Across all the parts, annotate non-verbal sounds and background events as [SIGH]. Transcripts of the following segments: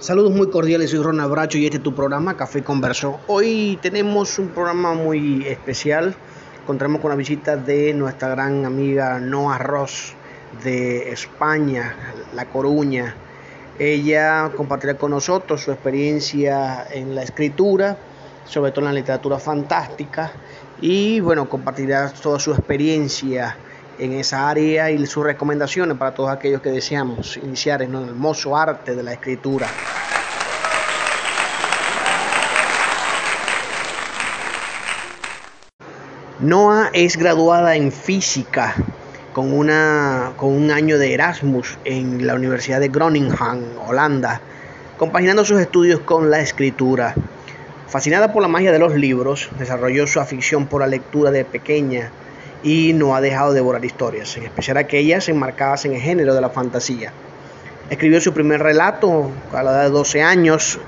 Saludos muy cordiales, soy Ronald Bracho y este es tu programa Café Converso. Hoy tenemos un programa muy especial. Encontramos con la visita de nuestra gran amiga Noa Ross de España, La Coruña. Ella compartirá con nosotros su experiencia en la escritura, sobre todo en la literatura fantástica, y bueno, compartirá toda su experiencia en esa área y sus recomendaciones para todos aquellos que deseamos iniciar en el hermoso arte de la escritura. Noah es graduada en física con, una, con un año de Erasmus en la Universidad de Groningen, Holanda, compaginando sus estudios con la escritura. Fascinada por la magia de los libros, desarrolló su afición por la lectura de pequeña y no ha dejado de devorar historias, en especial aquellas enmarcadas en el género de la fantasía. Escribió su primer relato a la edad de 12 años.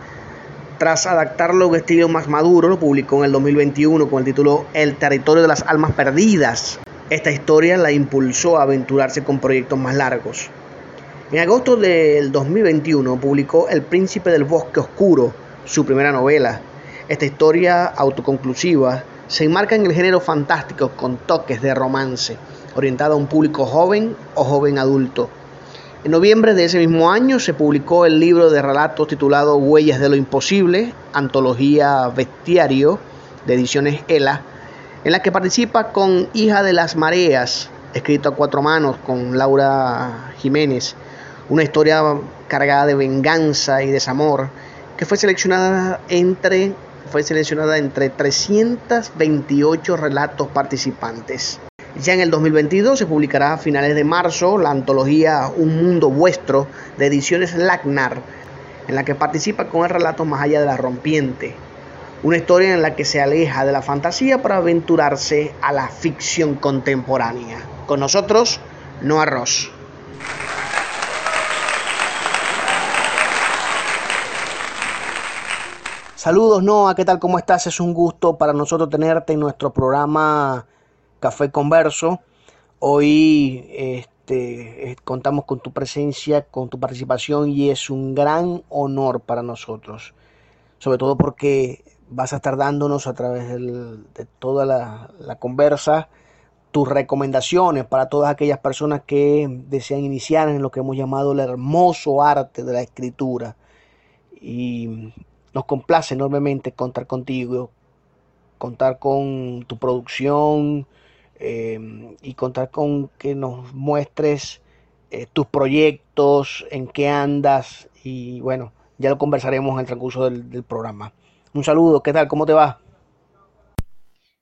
Tras adaptarlo a un estilo más maduro, lo publicó en el 2021 con el título El territorio de las almas perdidas. Esta historia la impulsó a aventurarse con proyectos más largos. En agosto del 2021 publicó El príncipe del bosque oscuro, su primera novela. Esta historia autoconclusiva se enmarca en el género fantástico con toques de romance, orientado a un público joven o joven adulto. En noviembre de ese mismo año se publicó el libro de relatos titulado Huellas de lo Imposible, antología bestiario de ediciones ELA, en la que participa con Hija de las Mareas, escrito a cuatro manos con Laura Jiménez, una historia cargada de venganza y desamor que fue seleccionada entre fue seleccionada entre 328 relatos participantes. Ya en el 2022 se publicará a finales de marzo la antología Un Mundo Vuestro de Ediciones Lacnar, en la que participa con el relato Más allá de la rompiente, una historia en la que se aleja de la fantasía para aventurarse a la ficción contemporánea. Con nosotros, Noah Ross. Saludos Noah, ¿qué tal? ¿Cómo estás? Es un gusto para nosotros tenerte en nuestro programa Café Converso. Hoy este, eh, contamos con tu presencia, con tu participación y es un gran honor para nosotros. Sobre todo porque vas a estar dándonos a través de toda la, la conversa tus recomendaciones para todas aquellas personas que desean iniciar en lo que hemos llamado el hermoso arte de la escritura. Y nos complace enormemente contar contigo, contar con tu producción em, y contar con que nos muestres eh, tus proyectos, en qué andas y bueno, ya lo conversaremos en el transcurso del, del programa. Un saludo, ¿qué tal? ¿Cómo te va?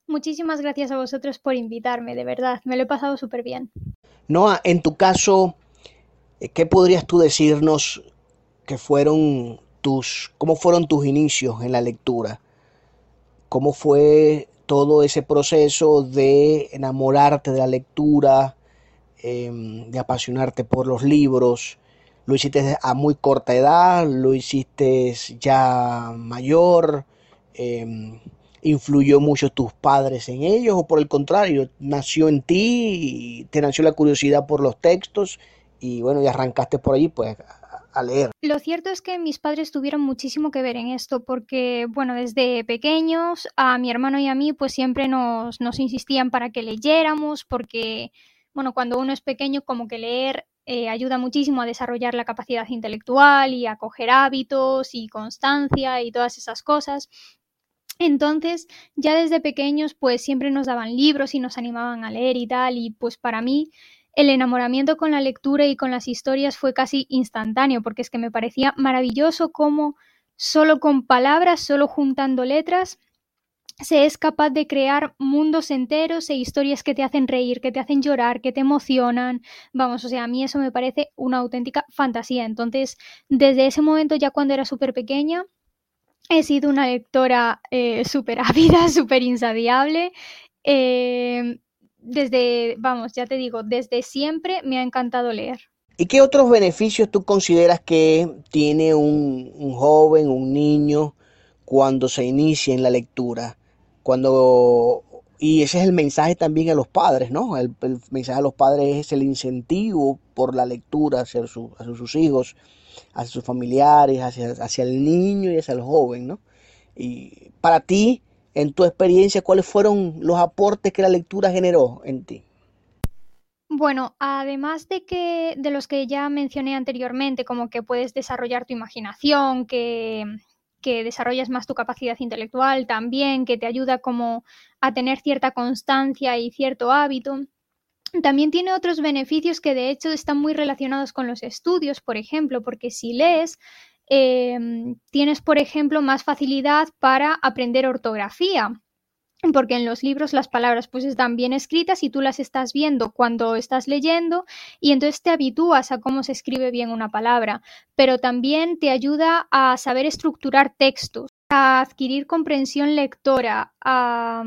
Muchísimas gracias a vosotros por invitarme, de verdad, me lo he pasado súper bien. Noah, en tu caso, eh, ¿qué podrías tú decirnos que fueron cómo fueron tus inicios en la lectura, cómo fue todo ese proceso de enamorarte de la lectura, em, de apasionarte por los libros. ¿Lo hiciste a muy corta edad? ¿Lo hiciste ya mayor? Em, ¿Influyó mucho tus padres en ellos? ¿O por el contrario, nació en ti, y te nació la curiosidad por los textos y bueno, y arrancaste por ahí pues leer. Lo cierto es que mis padres tuvieron muchísimo que ver en esto porque, bueno, desde pequeños a mi hermano y a mí pues siempre nos, nos insistían para que leyéramos porque, bueno, cuando uno es pequeño como que leer eh, ayuda muchísimo a desarrollar la capacidad intelectual y a coger hábitos y constancia y todas esas cosas. Entonces, ya desde pequeños, pues siempre nos daban libros y nos animaban a leer y tal, y pues para mí el enamoramiento con la lectura y con las historias fue casi instantáneo, porque es que me parecía maravilloso cómo solo con palabras, solo juntando letras, se es capaz de crear mundos enteros e historias que te hacen reír, que te hacen llorar, que te emocionan. Vamos, o sea, a mí eso me parece una auténtica fantasía. Entonces, desde ese momento, ya cuando era súper pequeña, he sido una lectora eh, súper ávida, [LAUGHS] súper insabiable. Eh, desde, vamos, ya te digo, desde siempre me ha encantado leer. ¿Y qué otros beneficios tú consideras que tiene un, joven, un niño, cuando se inicia en la lectura? Cuando y ese es el mensaje también a los padres, ¿no? El, mensaje a los padres es el incentivo por la lectura hacia, sus hijos. hacia sus familiares, hacia, hacia el niño y hacia el joven, ¿no? Y para ti, en tu experiencia, ¿cuáles fueron los aportes que la lectura generó en ti? Bueno, además de que de los que ya mencioné anteriormente, como que puedes desarrollar tu imaginación, que, que desarrollas más tu capacidad intelectual también, que te ayuda como a tener cierta constancia y cierto hábito. También tiene otros beneficios que de hecho están muy relacionados con los estudios, por ejemplo, porque si lees, em, tienes, por ejemplo, más facilidad para aprender ortografía porque en los libros las palabras pues están bien escritas y tú las estás viendo cuando estás leyendo y entonces te habitúas a cómo se escribe bien una palabra, pero también te ayuda a saber estructurar textos, a adquirir comprensión lectora, a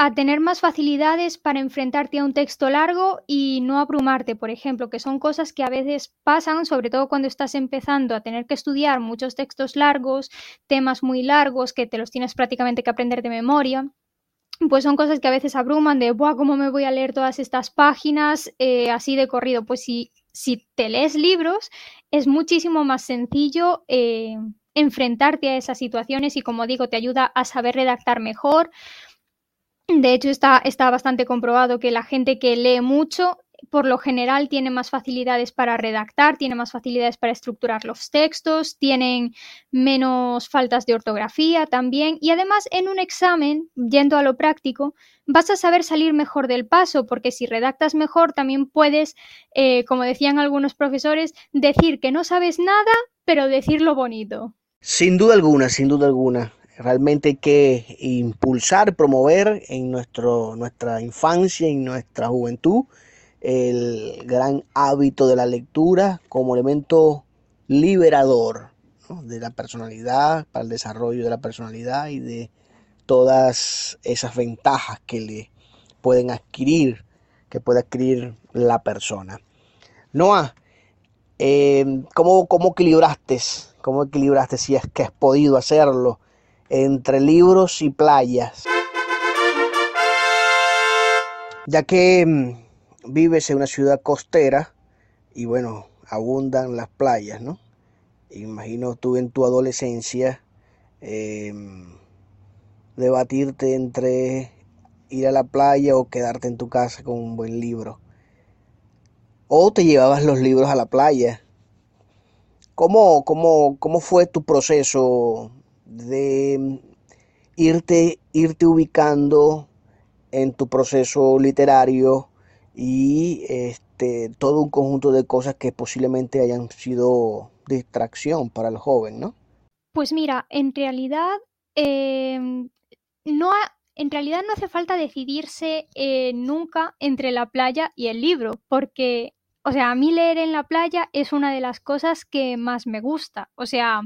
a tener más facilidades para enfrentarte a un texto largo y no abrumarte, por ejemplo, que son cosas que a veces pasan, sobre todo cuando estás empezando a tener que estudiar muchos textos largos, temas muy largos que te los tienes prácticamente que aprender de memoria. Pues son cosas que a veces abruman de, Buah, ¿cómo me voy a leer todas estas páginas eh, así de corrido? Pues si, si te lees libros, es muchísimo más sencillo eh, enfrentarte a esas situaciones y, como digo, te ayuda a saber redactar mejor, de hecho, está, está bastante comprobado que la gente que lee mucho por lo general tiene más facilidades para redactar, tiene más facilidades para estructurar los textos, tienen menos faltas de ortografía también y además en un examen, yendo a lo práctico, vas a saber salir mejor del paso porque si redactas mejor también puedes, eh, como decían algunos profesores, decir que no sabes nada, pero decirlo bonito. Sin duda alguna, sin duda alguna. Realmente hay que impulsar, promover en nuestro, nuestra infancia y nuestra juventud el gran hábito de la lectura como elemento liberador de la personalidad, para el desarrollo de la personalidad y de todas esas ventajas que le pueden adquirir, que puede adquirir la persona. Noah, eh, ¿cómo, ¿cómo equilibraste? ¿Cómo equilibraste si es que has podido hacerlo? Entre libros y playas. Ya que mm, vives en una ciudad costera y bueno, abundan las playas, ¿no? Imagino tú en tu adolescencia em, debatirte entre ir a la playa o quedarte en tu casa con un buen libro. O te llevabas los libros a la playa. ¿Cómo, cómo, cómo fue tu proceso de irte, irte ubicando en tu proceso literario y este, todo un conjunto de cosas que posiblemente hayan sido distracción para el joven, ¿no? Pues mira, en realidad em, no en realidad no hace falta decidirse eh, nunca entre la playa y el libro, porque o sea, a mí leer en la playa es una de las cosas que más me gusta. O sea,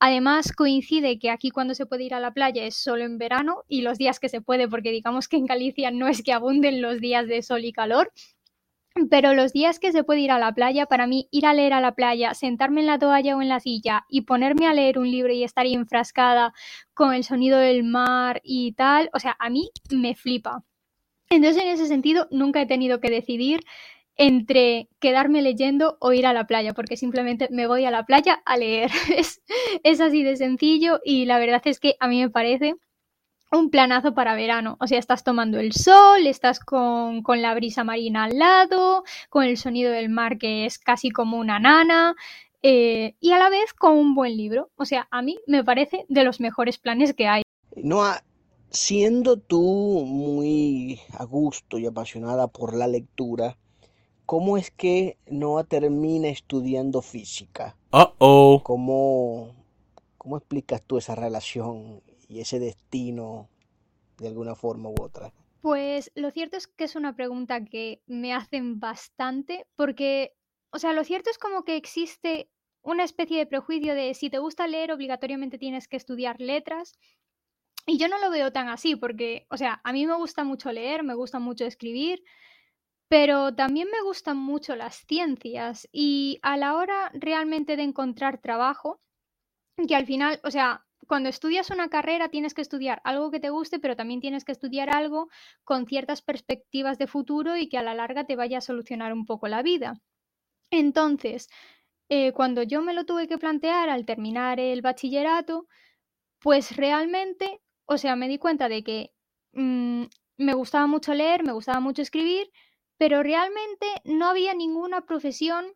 además coincide que aquí cuando se puede ir a la playa es solo en verano y los días que se puede, porque digamos que en Galicia no es que abunden los días de sol y calor. Pero los días que se puede ir a la playa, para mí ir a leer a la playa, sentarme en la toalla o en la silla y ponerme a leer un libro y estar enfrascada con el sonido del mar y tal, o sea, a mí me flipa. Entonces, en ese sentido, nunca he tenido que decidir entre quedarme leyendo o ir a la playa, porque simplemente me voy a la playa a leer. [LAUGHS] Es, así de sencillo y la verdad es que a mí me parece un planazo para verano. O sea, estás tomando el sol, estás con, la brisa marina al lado, con el sonido del mar que es casi como una nana. Eh, y a la vez con un buen libro. O sea, a mí me parece de los mejores planes que hay. No, siendo tú muy a gusto y apasionada por la lectura, ¿cómo es que Noah termina estudiando física? Uh ¿Cómo, ¿Cómo explicas tú esa relación y ese destino de alguna forma u otra? Pues lo cierto es que es una pregunta que me hacen bastante porque, o sea, lo cierto es como que existe una especie de prejuicio de si te gusta leer obligatoriamente tienes que estudiar letras. Y yo no lo veo tan así porque, o sea, a mí me gusta mucho leer, me gusta mucho escribir, pero también me gustan mucho las ciencias y a la hora realmente de encontrar trabajo, que al final, o sea, cuando estudias una carrera tienes que estudiar algo que te guste, pero también tienes que estudiar algo con ciertas perspectivas de futuro y que a la larga te vaya a solucionar un poco la vida. Entonces, eh, cuando yo me lo tuve que plantear al terminar el bachillerato, pues realmente, o sea, me di cuenta de que mm, me gustaba mucho leer, me gustaba mucho escribir, pero realmente no había ninguna profesión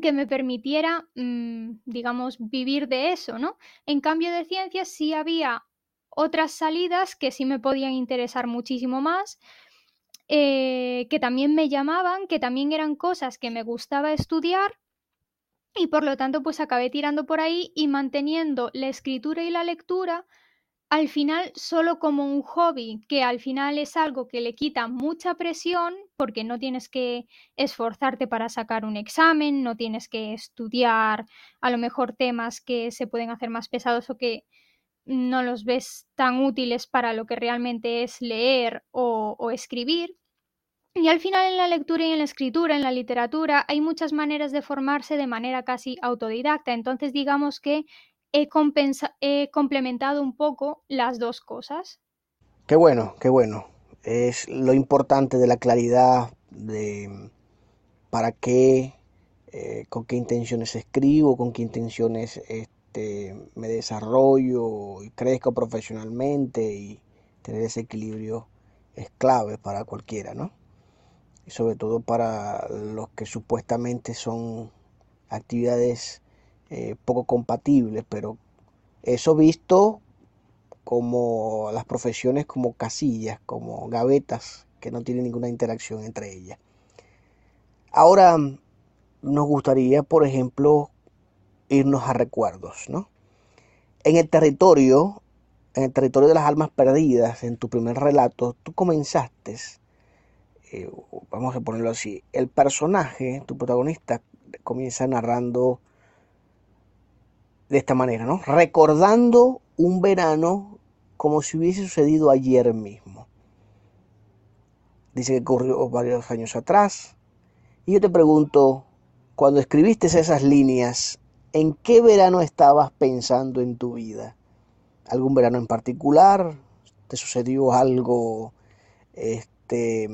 que me permitiera, mm, digamos, vivir de eso, ¿no? En cambio de ciencias sí había otras salidas que sí me podían interesar muchísimo más, eh, que también me llamaban, que también eran cosas que me gustaba estudiar y por lo tanto pues acabé tirando por ahí y manteniendo la escritura y la lectura al final solo como un hobby, que al final es algo que le quita mucha presión porque no tienes que esforzarte para sacar un examen, no tienes que estudiar a lo mejor temas que se pueden hacer más pesados o que no los ves tan útiles para lo que realmente es leer o, o escribir. Y al final en la lectura y en la escritura, en la literatura, hay muchas maneras de formarse de manera casi autodidacta. Entonces digamos que he, he complementado un poco las dos cosas. Qué bueno, qué bueno. Es lo importante de la claridad de para qué, eh, con qué intenciones escribo, con qué intenciones este, me desarrollo y crezco profesionalmente y tener ese equilibrio es clave para cualquiera, ¿no? Y sobre todo para los que supuestamente son actividades eh, poco compatibles, pero eso visto como las profesiones como casillas, como gavetas que no tienen ninguna interacción entre ellas. Ahora nos gustaría, por ejemplo, irnos a recuerdos, ¿no? En el territorio, en el territorio de las almas perdidas, en tu primer relato, tú comenzaste, eh, vamos a ponerlo así, el personaje, tu protagonista, comienza narrando de esta manera, ¿no? Recordando un verano como si hubiese sucedido ayer mismo. Dice que ocurrió varios años atrás. Y yo te pregunto, cuando escribiste esas líneas, ¿en qué verano estabas pensando en tu vida? ¿Algún verano en particular? ¿Te sucedió algo este,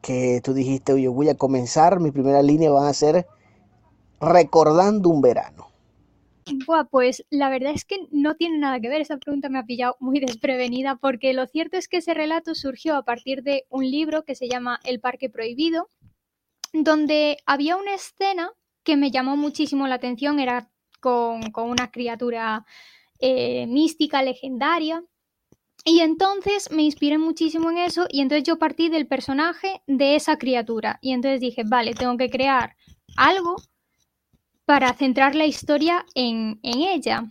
que tú dijiste, oye, voy a comenzar, mi primera línea van a ser recordando un verano? Pues la verdad es que no tiene nada que ver. Esa pregunta me ha pillado muy [LAUGHS] desprevenida porque lo cierto es que ese relato surgió a partir de un libro que se llama El Parque Prohibido, donde había una escena que me llamó muchísimo la atención. Era con, una criatura eh, mística, legendaria. Y entonces me inspiré muchísimo en eso y entonces yo partí del personaje de esa criatura. Y entonces dije, vale, tengo que crear algo para centrar la historia en, ella.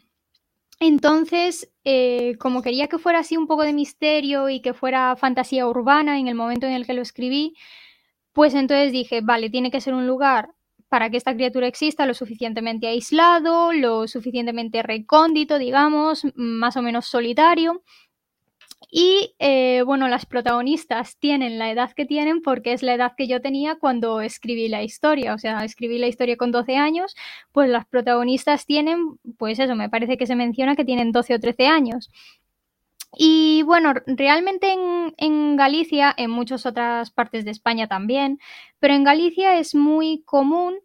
Entonces, eh, como quería que fuera así un poco de misterio y que fuera fantasía urbana en el momento en el que lo escribí, pues entonces dije, vale, tiene que ser un lugar para que esta criatura exista lo suficientemente aislado, lo suficientemente recóndito, digamos, más o menos solitario, y eh, bueno, las protagonistas tienen la edad que tienen porque es la edad que yo tenía cuando escribí la historia. O sea, escribí la historia con 12 años, pues las protagonistas tienen, pues eso, me parece que se menciona que tienen 12 o 13 años. Y bueno, realmente en, en, Galicia, en muchas otras partes de España también, pero en Galicia es muy común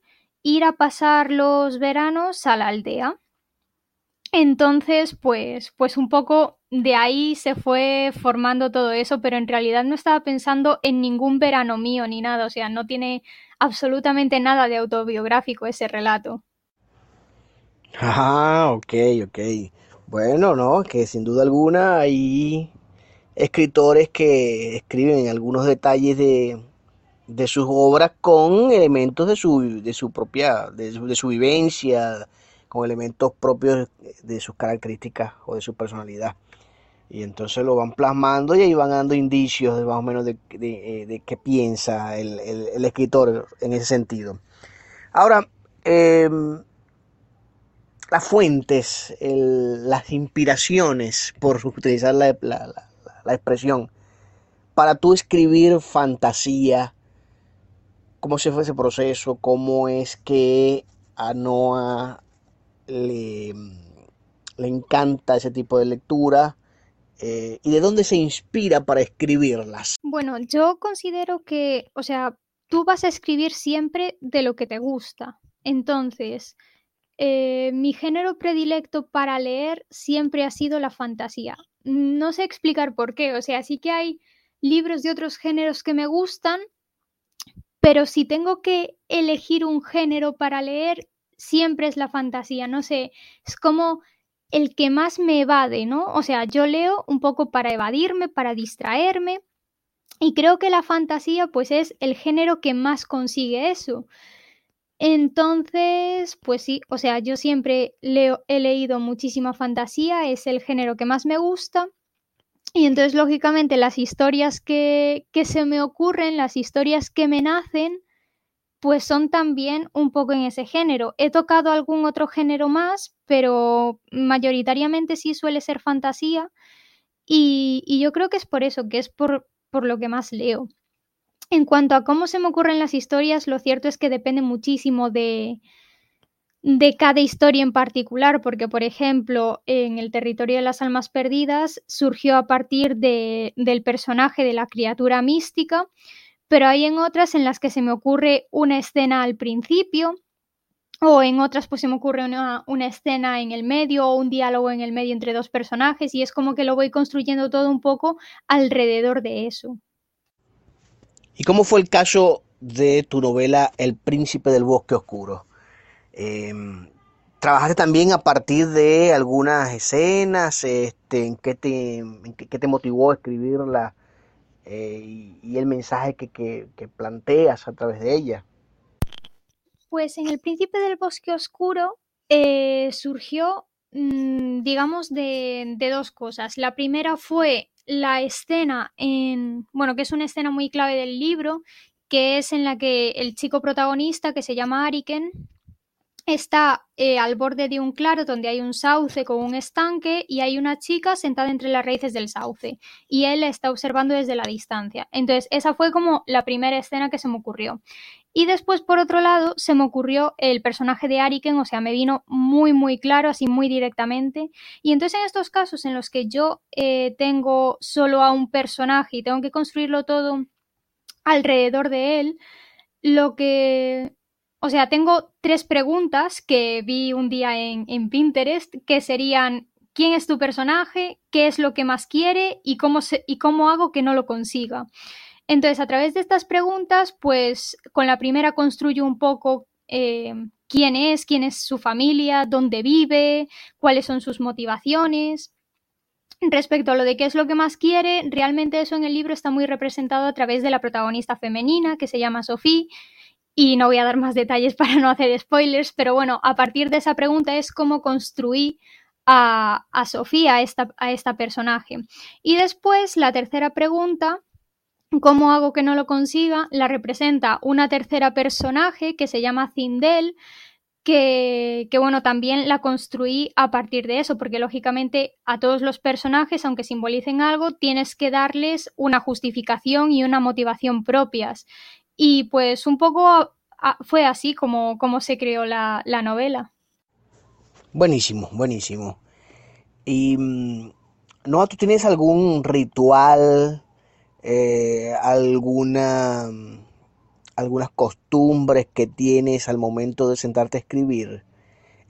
ir a pasar los veranos a la aldea. Entonces, pues, pues un poco de ahí se fue formando todo eso, pero en realidad no estaba pensando en ningún verano mío ni nada, o sea, no tiene absolutamente nada de autobiográfico ese relato. Ah, ok, ok. Bueno, no, que sin duda alguna hay escritores que escriben algunos detalles de, de sus obras con elementos de su, de su propia, de de su vivencia, con elementos propios de sus características o de su personalidad. Y entonces lo van plasmando y ahí van dando indicios de más o menos de, de, qué piensa el, escritor en ese sentido. Ahora, em, las fuentes, las inspiraciones, por utilizar la, la, expresión, para tú escribir fantasía, cómo se fue ese proceso, cómo es que a Noah le, le encanta ese tipo de lectura eh, y de dónde se inspira para escribirlas. Bueno, yo considero que, o sea, tú vas a escribir siempre de lo que te gusta. Entonces, eh, mi género predilecto para leer siempre ha sido la fantasía. No sé explicar por qué, o sea, sí que hay libros de otros géneros que me gustan, pero si tengo que elegir un género para leer, siempre es la fantasía, no sé, es como el que más me evade, ¿no? O sea, yo leo un poco para evadirme, para distraerme, y creo que la fantasía pues es el género que más consigue eso. Entonces, pues sí, o sea, yo siempre leo, he leído muchísima fantasía, es el género que más me gusta. Y entonces, lógicamente, las historias que, que se me ocurren, las historias que me nacen, pues son también un poco en ese género. He tocado algún otro género más, pero mayoritariamente sí suele ser fantasía. Y, yo creo que es por eso, que es por, por lo que más leo. En cuanto a cómo se me ocurren las historias, lo cierto es que depende muchísimo de, de cada historia en particular, porque por ejemplo, en el territorio de las almas perdidas surgió a partir de, del personaje de la criatura mística, pero hay en otras en las que se me ocurre una escena al principio, o en otras pues se me ocurre una, una, escena en el medio o un diálogo en el medio entre dos personajes y es como que lo voy construyendo todo un poco alrededor de eso. ¿Y cómo fue el caso de tu novela El príncipe del bosque oscuro? Eh, ¿Trabajaste también a partir de algunas escenas? Este, ¿En qué te, qué te motivó a escribirla? Eh, y, el mensaje que, que, planteas a través de ella. Pues en El Príncipe del Bosque Oscuro eh, surgió, mmm, digamos, de, de, dos cosas. La primera fue la escena en, bueno, que es una escena muy clave del libro, que es en la que el chico protagonista, que se llama Ariken, está eh, al borde de un claro donde hay un sauce con un estanque y hay una chica sentada entre las raíces del sauce y él la está observando desde la distancia. Entonces, esa fue como la primera escena que se me ocurrió. Y después, por otro lado, se me ocurrió el personaje de Ariken, o sea, me vino muy, muy claro, así muy directamente. Y entonces en estos casos en los que yo eh, tengo solo a un personaje y tengo que construirlo todo alrededor de él, lo que... O sea, tengo tres preguntas que vi un día en, en Pinterest, que serían quién es tu personaje, qué es lo que más quiere y cómo, se, y cómo hago que no lo consiga. Entonces, a través de estas preguntas, pues con la primera construyo un poco eh, quién es, quién es su familia, dónde vive, cuáles son sus motivaciones. Respecto a lo de qué es lo que más quiere, realmente eso en el libro está muy representado a través de la protagonista femenina, que se llama Sophie, y no voy a dar más detalles [LAUGHS] para no hacer spoilers, pero bueno, a partir de esa pregunta es cómo construí a, a Sofía, a esta, a esta personaje. Y después, la tercera pregunta ¿Cómo hago que no lo consiga? La representa una tercera personaje que se llama Zindel, que, que, bueno, también la construí a partir de eso, porque lógicamente a todos los personajes, aunque simbolicen algo, tienes que darles una justificación y una motivación propias. Y pues un poco fue así como, como se creó la, la novela. Buenísimo, buenísimo. Y mm, no, ¿tú tienes algún ritual eh, alguna, algunas costumbres que tienes al momento de sentarte a escribir.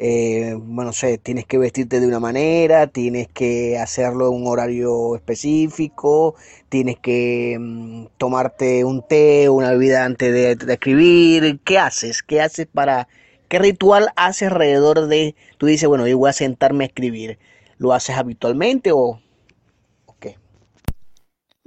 Eh, bueno, sé, tienes que vestirte de una manera, tienes que hacerlo en un horario específico, tienes que mm, tomarte un té una bebida antes de, de, escribir. ¿Qué haces? ¿Qué haces para... ¿Qué ritual haces alrededor de... Tú dices, bueno, yo voy a sentarme a escribir. ¿Lo haces habitualmente o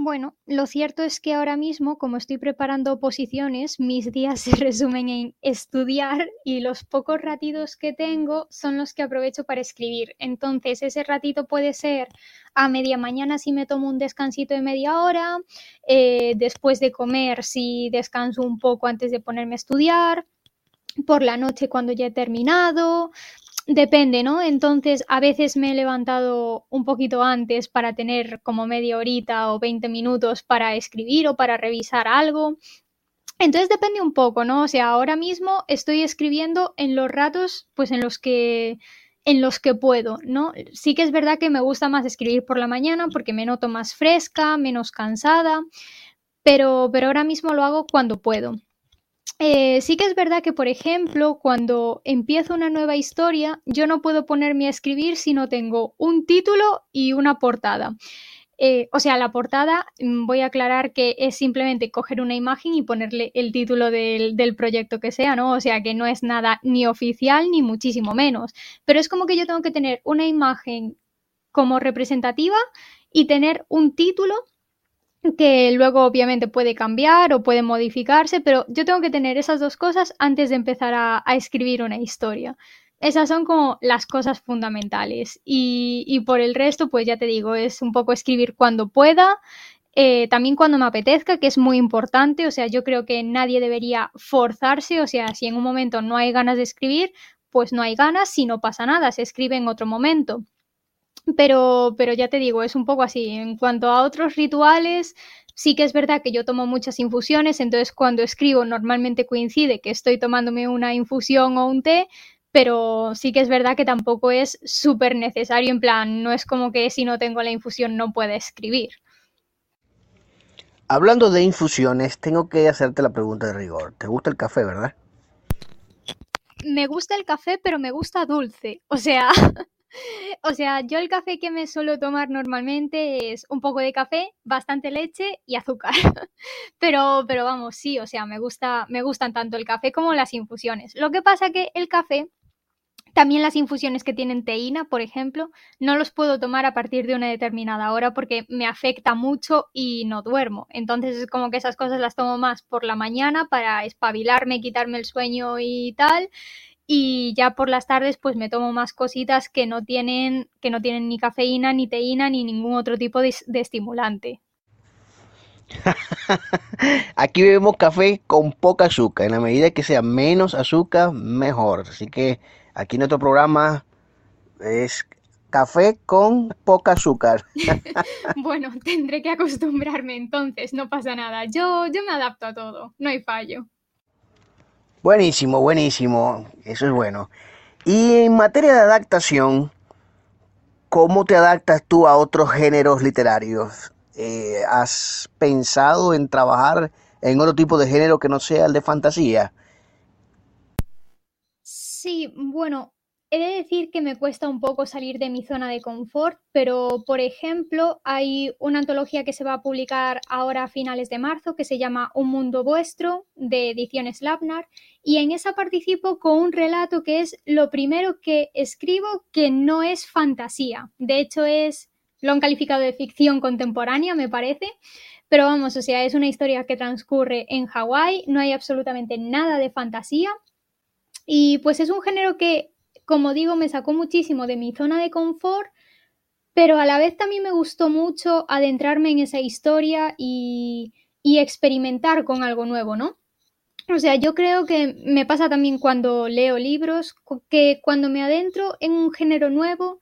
bueno, lo cierto es que ahora mismo, como estoy preparando oposiciones, mis días se [LAUGHS] resumen en estudiar y los pocos ratitos que tengo son los que aprovecho para escribir. Entonces, ese ratito puede ser a media mañana si me tomo un descansito de media hora, eh, después de comer si descanso un poco antes de ponerme a estudiar, por la noche cuando ya he terminado, Depende, ¿no? Entonces, a veces me he levantado un poquito antes para tener como media horita o 20 minutos para escribir o para revisar algo. Entonces depende un poco, ¿no? O sea, ahora mismo estoy escribiendo en los ratos, pues en los que en los que puedo, ¿no? Sí que es verdad que me gusta más escribir por la mañana porque me noto más fresca, menos cansada, pero, pero ahora mismo lo hago cuando puedo. Eh, sí que es verdad que, por ejemplo, cuando empiezo una nueva historia, yo no puedo ponerme a escribir si no tengo un título y una portada. Eh, o sea, la portada, mm, voy a aclarar que es simplemente coger una imagen y ponerle el título del, del, proyecto que sea, ¿no? O sea, que no es nada ni oficial ni muchísimo menos. Pero es como que yo tengo que tener una imagen como representativa y tener un título que luego obviamente puede cambiar o puede modificarse, pero yo tengo que tener esas dos cosas antes de empezar a, escribir una historia. Esas son como las cosas fundamentales. Y, y, por el resto, pues ya te digo, es un poco escribir cuando pueda, eh, también cuando me apetezca, que es muy importante. O sea, yo creo que nadie debería forzarse. O sea, si en un momento no hay ganas de escribir, pues no hay ganas, si no pasa nada, se escribe en otro momento. Pero, pero ya te digo, es un poco así. En cuanto a otros rituales, sí que es verdad que yo tomo muchas infusiones, entonces cuando escribo normalmente coincide que estoy tomándome una infusión o un té, pero sí que es verdad que tampoco es súper necesario, en plan, no es como que si no tengo la infusión no pueda escribir. Hablando de infusiones, tengo que hacerte la pregunta de rigor. ¿Te gusta el café, verdad? Me gusta el café, pero me gusta dulce. O sea, [LAUGHS] [LAUGHS] O sea, yo el café que me suelo tomar normalmente es un poco de café, bastante leche y azúcar. [LAUGHS] Pero, pero vamos, sí, o sea, me gusta, me gustan tanto el café como las infusiones. Lo que pasa que el café, también las infusiones que tienen teína, por ejemplo, no los puedo tomar a partir de una determinada hora porque me afecta mucho y no duermo. Entonces es como que esas cosas las tomo más por la mañana para espabilarme, quitarme el sueño y tal y ya por las tardes pues me tomo más cositas que no tienen, que no tienen ni cafeína, ni teína, ni ningún otro tipo de, de estimulante. [LAUGHS] Aquí bebemos café con poca azúcar. En la medida que sea menos azúcar, mejor. Así que aquí nuestro programa es café con poca azúcar. [LAUGHS] [LAUGHS] bueno, tendré que acostumbrarme entonces, no pasa nada. Yo, yo me adapto a todo, no hay fallo. Buenísimo, buenísimo. Eso es bueno. Y en materia de adaptación, ¿cómo te adaptas tú a otros géneros literarios? Eh, ¿Has pensado en trabajar en otro tipo de género que no sea el de fantasía? Sí, bueno, He de decir que me cuesta un poco salir de mi zona de confort, pero por ejemplo hay una antología que se va a publicar ahora a finales de marzo que se llama Un Mundo Vuestro de Ediciones Labnar y en esa participo con un relato que es lo primero que escribo que no es fantasía. De hecho es, lo han calificado de ficción contemporánea me parece, pero vamos, o sea, es una historia que transcurre en Hawái, no hay absolutamente nada de fantasía. Y pues es un género que como digo, me sacó muchísimo de mi zona de confort, pero a la vez también me gustó mucho adentrarme en esa historia y, experimentar con algo nuevo, ¿no? O sea, yo creo que me pasa también cuando leo libros, que cuando me adentro en un género nuevo,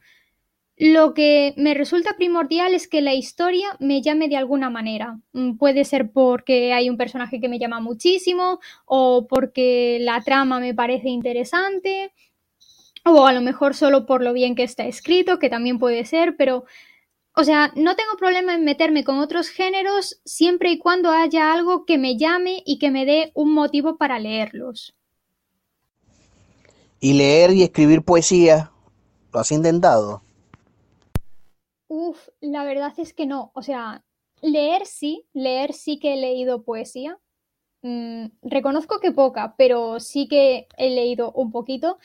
lo que me resulta primordial es que la historia me llame de alguna manera. Mm, puede ser porque hay un personaje que me llama muchísimo o porque la trama me parece interesante o a lo mejor solo por lo bien que está escrito, que también puede ser, pero, o sea, no tengo problema en meterme con otros géneros siempre y cuando haya algo que me llame y que me dé un motivo para leerlos. ¿Y leer y escribir poesía? ¿Lo has intentado? Uf, la verdad es que no. O sea, leer sí, leer sí que he leído poesía. Mm, reconozco que poca, pero sí que he leído un poquito.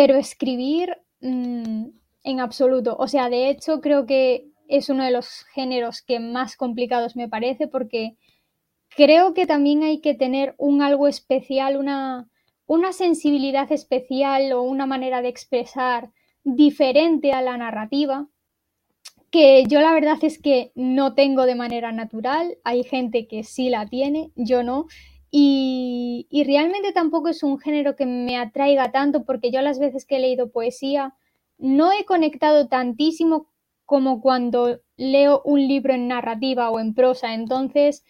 Pero escribir mm, en absoluto. O sea, de hecho creo que es uno de los géneros que más complicados me parece porque creo que también hay que tener un algo especial, una, una sensibilidad especial o una manera de expresar diferente a la narrativa que yo la verdad es que no tengo de manera natural, hay gente que sí la tiene, yo no, y, realmente tampoco es un género que me atraiga tanto porque yo las veces que he leído poesía no he conectado tantísimo como cuando leo un libro en narrativa o en prosa. Entonces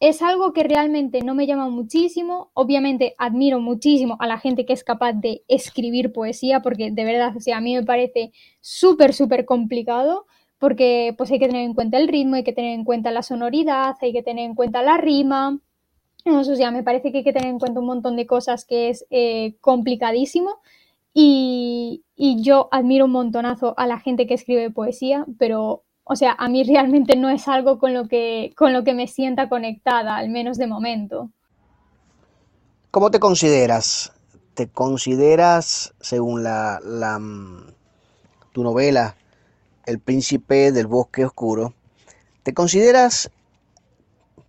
es algo que realmente no me llama muchísimo. Obviamente admiro muchísimo a la gente que es capaz de escribir poesía porque de verdad, o sea, a mí me parece súper, súper complicado porque pues hay que tener en cuenta el ritmo, hay que tener en cuenta la sonoridad, hay que tener en cuenta la rima o sea, me parece que hay que tener en cuenta un montón de cosas que es eh, complicadísimo y, y, yo admiro un montonazo a la gente que escribe poesía, pero, o sea, a mí [LAUGHS] realmente no es algo con lo que, con lo que me sienta conectada, al menos de momento. ¿Cómo te consideras? ¿Te consideras, según la, la mm, tu novela El príncipe del bosque oscuro, ¿te consideras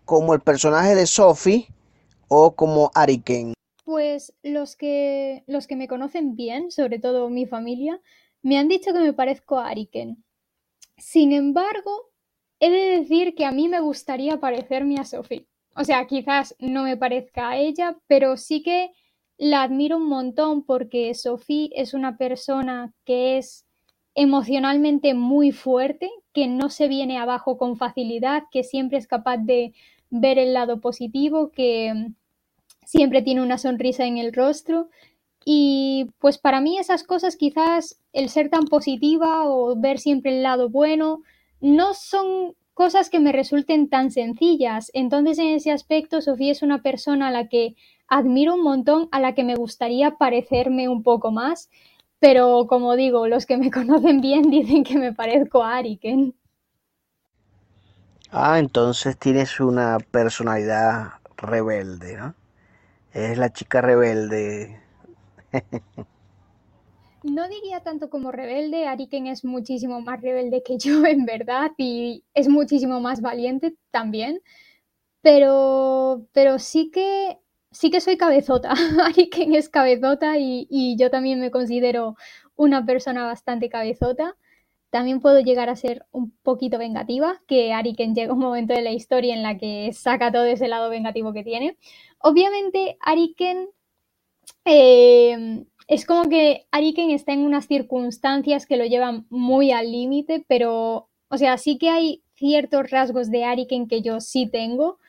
como el personaje de Sophie o como Ariken? Pues los que, los que me conocen bien, sobre todo mi familia, me han dicho que me parezco a Ariken. Sin embargo, he de decir que a mí me gustaría parecerme a Sophie. O sea, quizás no me parezca a ella, pero sí que la admiro un montón porque Sophie es una persona que es emocionalmente muy fuerte, que no se viene abajo con facilidad, que siempre es capaz de ver el lado positivo, que mm, siempre tiene una sonrisa en el rostro. Y pues para mí esas cosas quizás el ser tan positiva o ver siempre el lado bueno no son cosas que me resulten tan sencillas. Entonces en ese aspecto Sofía es una persona a la que admiro un montón, a la que me gustaría parecerme un poco más pero como digo, los que me [LAUGHS] conocen bien dicen que me parezco a Ariken. Ah, entonces tienes una personalidad rebelde, ¿no? Es la chica rebelde. [LAUGHS] no diría tanto como rebelde, Ariken es muchísimo más rebelde que yo [LAUGHS] en verdad y es muchísimo más valiente también, pero, pero sí que sí que soy cabezota. [LAUGHS] Ariken es cabezota y, yo también me considero una persona bastante cabezota. También puedo llegar a ser un poquito vengativa, que Ariken llega un momento de la historia en la que saca todo ese lado vengativo que tiene. Obviamente, Ariken eh, es como que Ariken está en unas circunstancias que lo llevan muy al límite, pero, o sea, sí que hay ciertos rasgos de Ariken que yo sí tengo,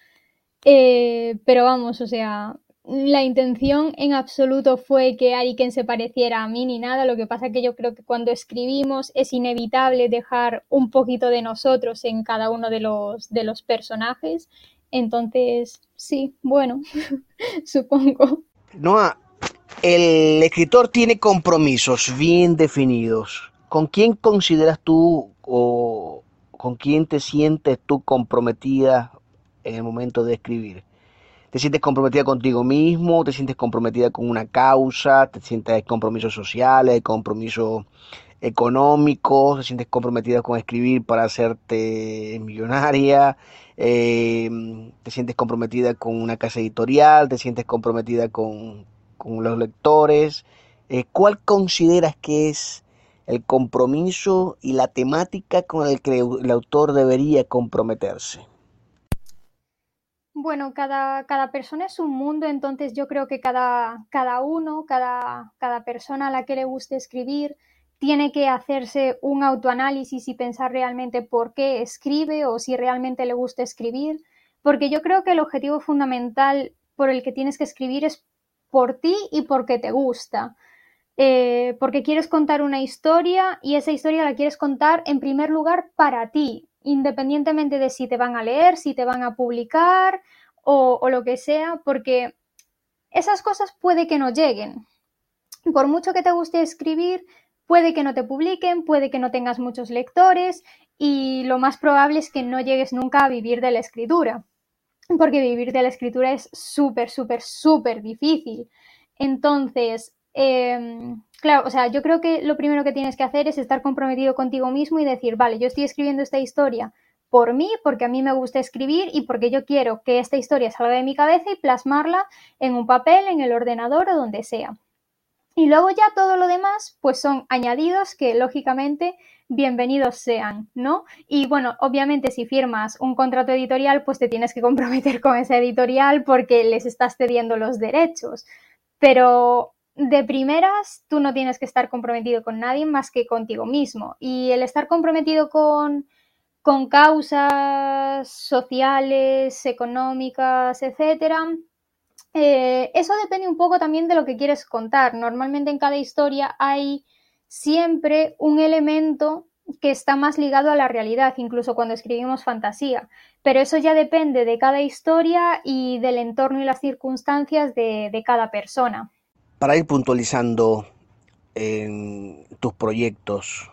eh, pero vamos, o sea, la intención en absoluto fue que Ariken se pareciera a mí ni nada. Lo que pasa es que yo creo que cuando escribimos es inevitable dejar un poquito de nosotros en cada uno de los, de los personajes. Entonces, sí, bueno, [LAUGHS] supongo. Noah, el escritor tiene compromisos bien definidos. ¿Con quién consideras tú o con quién te sientes tú comprometida en el momento de escribir. Te sientes comprometida contigo mismo, te sientes comprometida con una causa, te sientes compromisos sociales, compromisos económicos, te sientes comprometida con escribir para hacerte millonaria, eh, te sientes comprometida con una casa editorial, te sientes comprometida con, los lectores. Eh, ¿Cuál consideras que es el compromiso y la temática con el que el autor debería comprometerse? Bueno, cada, cada persona es un mundo, entonces yo creo que cada, cada uno, cada, cada persona a la que le guste escribir, tiene que hacerse un autoanálisis y pensar realmente por qué escribe o si realmente le gusta escribir, porque yo creo que el objetivo fundamental por el que tienes que escribir es por ti y porque te gusta. Eh, porque quieres contar una historia y esa historia la quieres contar en primer lugar para ti, independientemente de si te van a leer, si te van a publicar o, lo que sea, porque esas cosas puede que no lleguen. Por mucho que te guste escribir, puede que no te publiquen, puede que no tengas muchos lectores y lo más probable es que no llegues nunca a vivir de la escritura, porque vivir de la escritura es súper, súper, súper difícil. Entonces, em, Claro, o sea, yo creo que lo primero que tienes que hacer es estar comprometido contigo mismo y decir, vale, yo estoy escribiendo esta historia por mí, porque a mí me gusta escribir y porque yo quiero que esta historia salga de mi cabeza y plasmarla en un papel, en el ordenador o donde sea. Y luego ya todo lo demás, pues son añadidos que lógicamente bienvenidos sean, ¿no? Y bueno, obviamente si firmas un contrato editorial, pues te tienes que comprometer con ese editorial porque les estás cediendo los derechos. Pero de primeras, tú no tienes que estar comprometido con nadie más que contigo mismo. Y el estar comprometido con, con causas sociales, económicas, etcétera, eh, eso depende un poco también de lo que quieres contar. Normalmente en cada historia hay siempre un elemento que está más ligado a la realidad, incluso cuando escribimos fantasía. Pero eso ya depende de cada historia y del entorno y las circunstancias de, de cada persona. Para ir puntualizando en tus proyectos,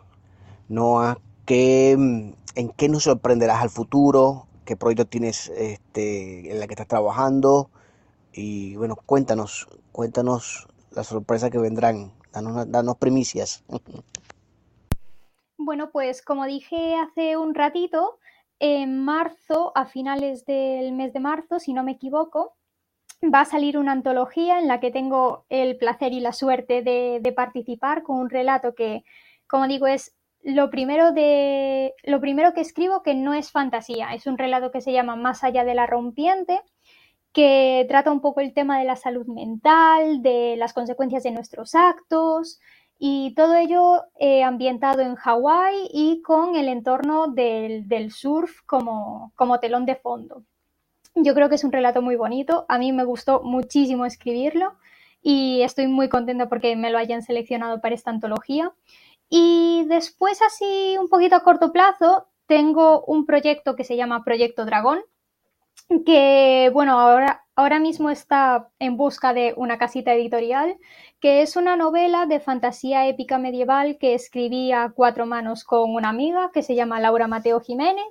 Noah, ¿qué, ¿en qué nos sorprenderás al futuro? ¿Qué proyecto tienes este, en la que estás trabajando? Y bueno, cuéntanos, cuéntanos las sorpresas que vendrán, danos, danos primicias. [LAUGHS] Bueno, pues como dije hace un ratito, en marzo, a finales del mes de marzo, si no me equivoco, va a salir una antología en la que tengo el placer y la suerte de, participar con un relato que, como digo, es lo primero, de, lo primero que escribo que no es fantasía. Es un relato que se llama Más allá de la rompiente, que trata un poco el tema de la salud mental, de las consecuencias de nuestros actos, y todo ello eh, ambientado en Hawái y con el entorno del, surf como, como, telón de fondo. Yo creo que es un relato muy bonito, a mí me gustó muchísimo escribirlo y estoy muy contenta porque me lo hayan seleccionado para esta antología. Y después, así un poquito a corto plazo, tengo un proyecto que se llama Proyecto Dragón, que bueno, ahora, ahora mismo está en busca de una casita editorial, que es una novela de fantasía épica medieval que escribí a cuatro manos con una amiga que se llama Laura Mateo Jiménez.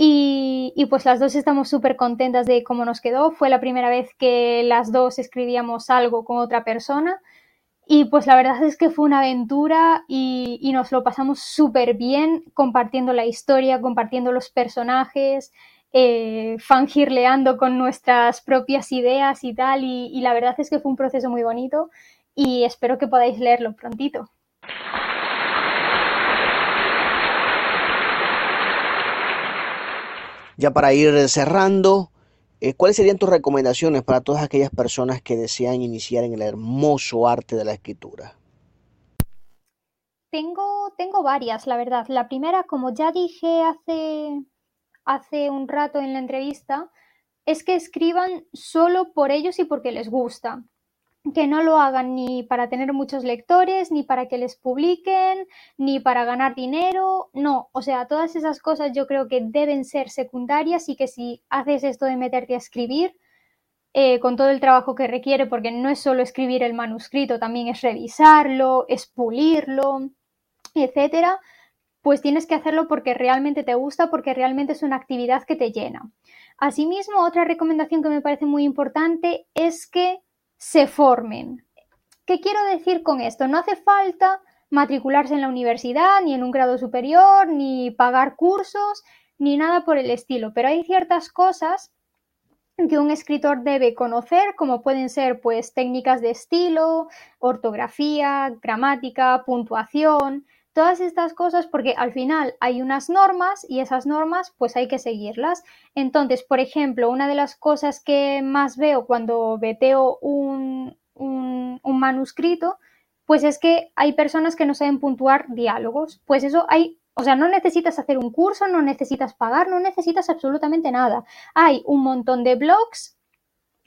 Y, y pues las dos estamos súper contentas de cómo nos quedó. Fue la primera vez que las dos escribíamos algo con otra persona. Y pues la verdad es que fue una aventura y, y nos lo pasamos súper bien compartiendo la historia, compartiendo los personajes, eh, fangirleando con nuestras propias ideas y tal, y, la verdad es que fue un proceso muy bonito y espero que podáis leerlo prontito. Ya para ir cerrando, eh, ¿cuáles serían tus recomendaciones para todas aquellas personas que desean iniciar en el hermoso arte de la escritura? Tengo, tengo varias, la verdad. La primera, como ya dije hace, hace un rato en la entrevista es que escriban solo por ellos y porque les gusta. Que no lo hagan ni para tener muchos lectores, ni para que les publiquen, ni para ganar dinero. No, o sea, todas esas cosas yo creo que deben ser secundarias y que si haces esto de meterte a escribir, eh, con todo el trabajo que requiere, porque no es solo escribir el manuscrito, también es revisarlo, es pulirlo, etcétera pues tienes que hacerlo porque realmente te gusta, porque realmente es una actividad que te llena. Asimismo, otra recomendación que me parece muy importante es que se formen. ¿Qué quiero decir con esto? No hace falta matricularse en la universidad, ni en un grado superior, ni pagar cursos, ni nada por el estilo, pero hay ciertas cosas que un escritor debe conocer, como pueden ser pues técnicas de estilo, ortografía, gramática, puntuación, todas estas cosas porque al final hay unas normas y esas normas pues hay que seguirlas. Entonces, por ejemplo, una de las cosas que más veo cuando veteo un, un, manuscrito, pues es que hay personas que no saben puntuar diálogos. Pues eso hay o sea, no necesitas hacer un curso, no necesitas pagar, no necesitas absolutamente nada. Hay un montón de blogs,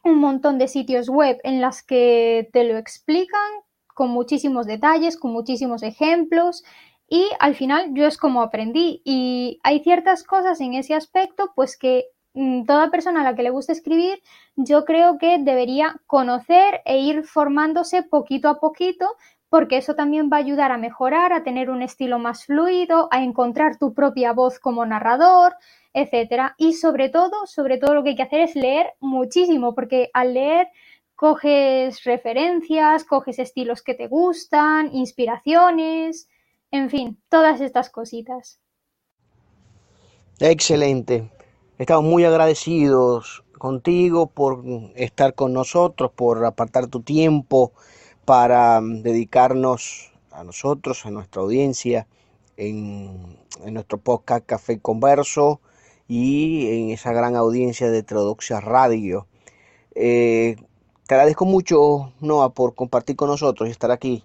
un montón de sitios web en las que te lo explican, con muchísimos detalles, con muchísimos ejemplos y al final yo es como aprendí y hay ciertas cosas en ese aspecto pues que mm, toda persona a la que le gusta escribir yo creo que debería conocer e ir formándose poquito a poquito porque eso también va a ayudar a mejorar, a tener un estilo más fluido, a encontrar tu propia voz como narrador, etcétera. Y sobre todo, sobre todo lo que hay que hacer es leer muchísimo, porque al leer coges referencias, coges estilos que te gustan, inspiraciones, en fin, todas estas cositas. Excelente. Estamos muy agradecidos contigo por estar con nosotros, por apartar tu tiempo para dedicarnos a nosotros, a nuestra audiencia, en, nuestro podcast Café Converso y en esa gran audiencia de Heterodoxia Radio. Eh, te agradezco mucho, Noah, por compartir con nosotros y estar aquí.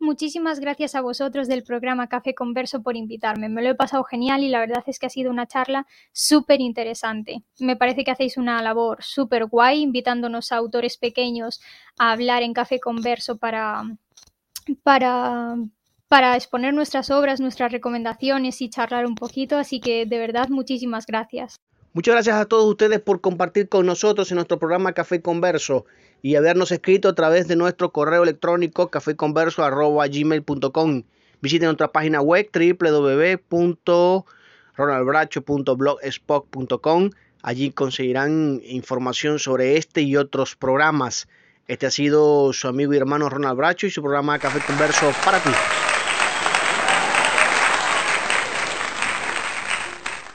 Muchísimas gracias a vosotros del programa Café Converso por invitarme. Me lo he pasado genial y la verdad es que ha sido una charla súper interesante. Me parece que hacéis una labor súper guay invitándonos a autores pequeños a hablar en Café Converso para, para, para exponer nuestras obras, nuestras recomendaciones y charlar un poquito. Así que de verdad, muchísimas gracias. Muchas gracias a todos ustedes por compartir con nosotros en nuestro programa Café Converso y habernos escrito a través de nuestro correo electrónico cafeconverso.gmail.com. Visiten nuestra página web www.ronaldbracho.blogspot.com. Allí conseguirán información sobre este y otros programas. Este ha sido su amigo y hermano Ronald Bracho y su programa Café Converso para ti.